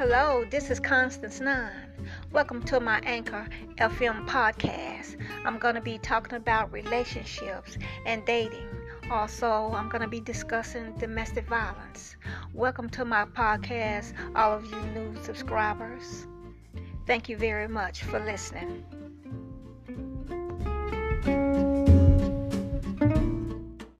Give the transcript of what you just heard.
Hello, this is Constance Nunn. Welcome to my Anchor FM podcast. I'm going to be talking about relationships and dating. Also, I'm going to be discussing domestic violence. Welcome to my podcast, all of you new subscribers. Thank you very much for listening.